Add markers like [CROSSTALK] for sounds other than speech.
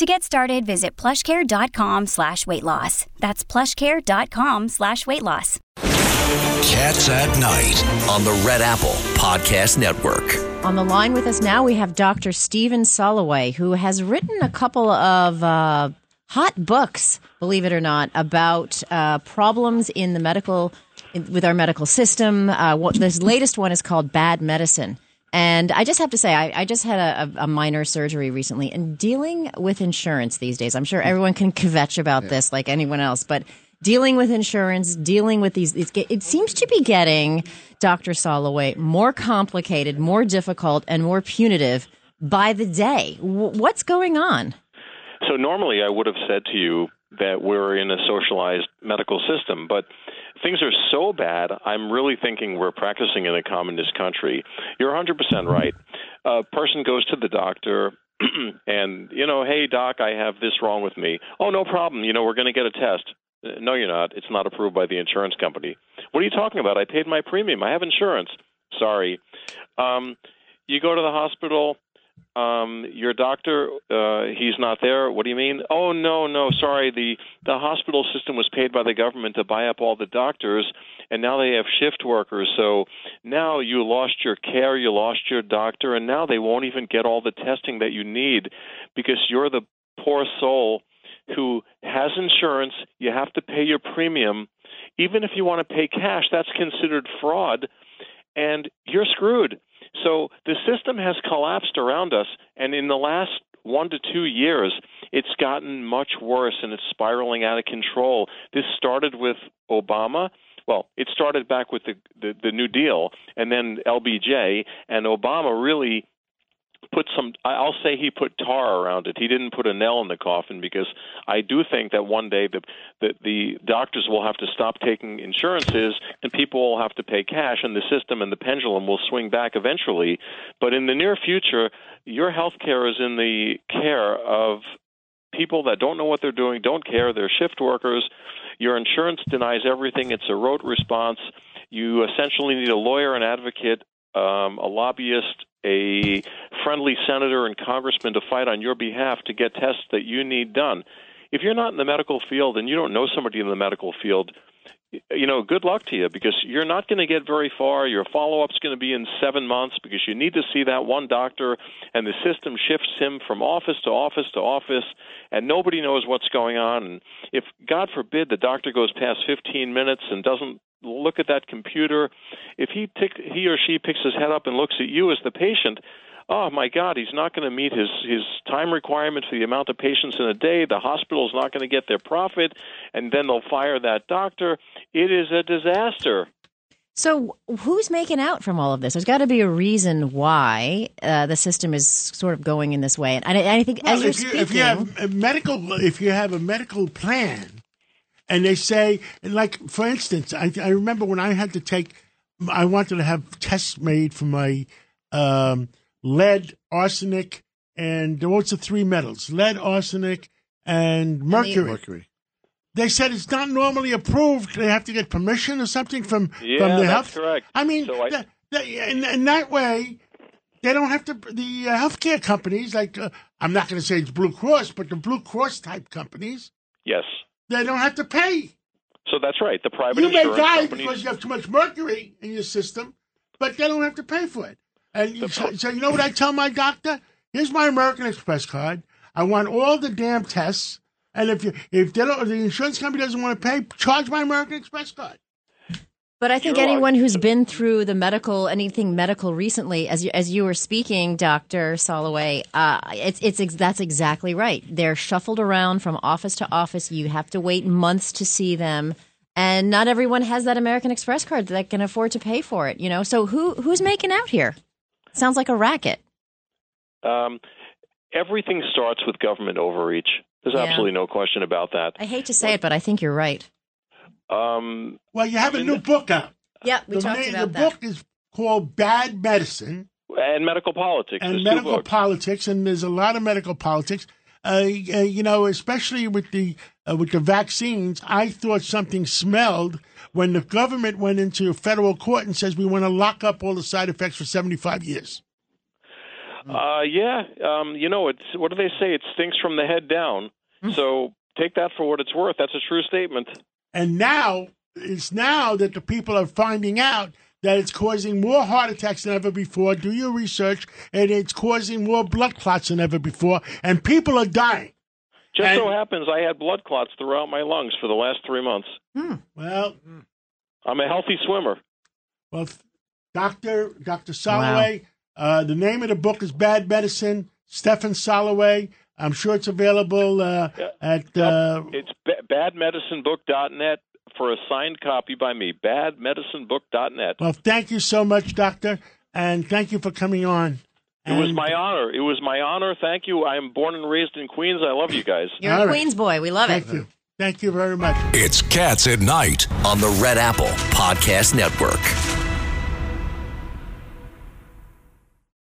To get started, visit plushcare.com slash weight loss. That's plushcare.com slash weight loss. Cats at Night on the Red Apple Podcast Network. On the line with us now, we have Dr. Stephen Soloway, who has written a couple of uh, hot books, believe it or not, about uh, problems in the medical, in, with our medical system. Uh, what, this latest one is called Bad Medicine. And I just have to say, I, I just had a, a, minor surgery recently, and dealing with insurance these days, I'm sure everyone can kvetch about yeah. this like anyone else, but dealing with insurance, dealing with these, these, it seems to be getting, Dr. Soloway, more complicated, more difficult, and more punitive by the day. W- what's going on? So normally I would have said to you that we're in a socialized medical system, but things are so bad, I'm really thinking we're practicing in a communist country. You're 100% right. A person goes to the doctor [CLEARS THROAT] and, you know, hey, doc, I have this wrong with me. Oh, no problem. You know, we're going to get a test. No, you're not. It's not approved by the insurance company. What are you talking about? I paid my premium. I have insurance. Sorry. Um, you go to the hospital um, your doctor, uh, he's not there. What do you mean? Oh no, no, sorry. The the hospital system was paid by the government to buy up all the doctors, and now they have shift workers. So now you lost your care, you lost your doctor, and now they won't even get all the testing that you need because you're the poor soul who has insurance. You have to pay your premium, even if you want to pay cash. That's considered fraud, and you're screwed so the system has collapsed around us, and in the last one to two years, it's gotten much worse and it's spiraling out of control. This started with Obama. Well, it started back with the, the, the New Deal and then LBJ, and Obama really put some I'll say he put tar around it. He didn't put a nail in the coffin because I do think that one day the the, the doctors will have to stop taking insurances and people will have to pay cash and the system and the pendulum will swing back eventually. But in the near future, your health care is in the care of people that don't know what they're doing, don't care, they're shift workers. Your insurance denies everything. It's a rote response. You essentially need a lawyer, an advocate, um, a lobbyist, a friendly senator and congressman to fight on your behalf to get tests that you need done. If you're not in the medical field and you don't know somebody in the medical field, you know, good luck to you because you're not going to get very far. Your follow up's going to be in seven months because you need to see that one doctor, and the system shifts him from office to office to office, and nobody knows what's going on. And if, God forbid, the doctor goes past 15 minutes and doesn't look at that computer. If he tick, he or she picks his head up and looks at you as the patient, oh my God, he's not going to meet his his time requirement for the amount of patients in a day. The hospital's not going to get their profit, and then they'll fire that doctor. It is a disaster. So, who's making out from all of this? There's got to be a reason why uh, the system is sort of going in this way. And I, I think, well, as you're if you, speaking, if you have a medical, if you have a medical plan, and they say, like for instance, I, I remember when I had to take, I wanted to have tests made for my um, lead, arsenic, and what's the three metals? Lead, arsenic, and mercury. Mercury. They said it's not normally approved. They have to get permission or something from yeah, from the that's health. correct. I mean, So I- that, that, in, in that way, they don't have to. The uh, healthcare companies, like uh, I'm not going to say it's Blue Cross, but the Blue Cross type companies, Yes. they don't have to pay. So that's right. The private You may die companies. because you have too much mercury in your system, but they don't have to pay for it. And so, so you know what I tell my doctor? Here's my American Express card. I want all the damn tests. And if you if they don't, the insurance company doesn't want to pay, charge my American Express card. But I think You're anyone right. who's been through the medical, anything medical recently, as you, as you were speaking, Doctor Soloway, uh, it's it's ex- that's exactly right. They're shuffled around from office to office. You have to wait months to see them, and not everyone has that American Express card that can afford to pay for it. You know, so who who's making out here? Sounds like a racket. Um, everything starts with government overreach. There's Yeah. absolutely no question about that. I hate to say it, but I think you're right. Um, Well, you have a new book out. Yeah, we the talked name- about the that. book is called Bad Medicine and medical politics. and There's Medical. Politics, and there's a lot of medical politics. Uh, uh, you know, especially with the uh, with the vaccines, I thought something smelled when the government went into federal court and says we want to lock up all the side effects for 75 years. Uh, yeah, um, you know, it's what do they say? It stinks from the head down. Hmm. So take that for what it's worth. That's a true statement. And now it's now that the people are finding out that it's causing more heart attacks than ever before. Do your research, and it's causing more blood clots than ever before, and people are dying. Just And- so happens I had blood clots throughout my lungs for the last three months. Well, I'm a healthy swimmer. well, Doctor Doctor Soloway. Uh, the name of the book is Bad Medicine. Stephen Soloway. I'm sure it's available uh, at. Uh, It's ba- badmedicinebook.net for a signed copy by me. Badmedicinebook.net. well, thank you so much, Doctor, and thank you for coming on. It was my honor. It was my honor. Thank you. I am born and raised in Queens. I love you guys. You're All a right. Queens boy. We love it. Thank you. Thank you very much. It's Cats at Night on the Red Apple Podcast Network.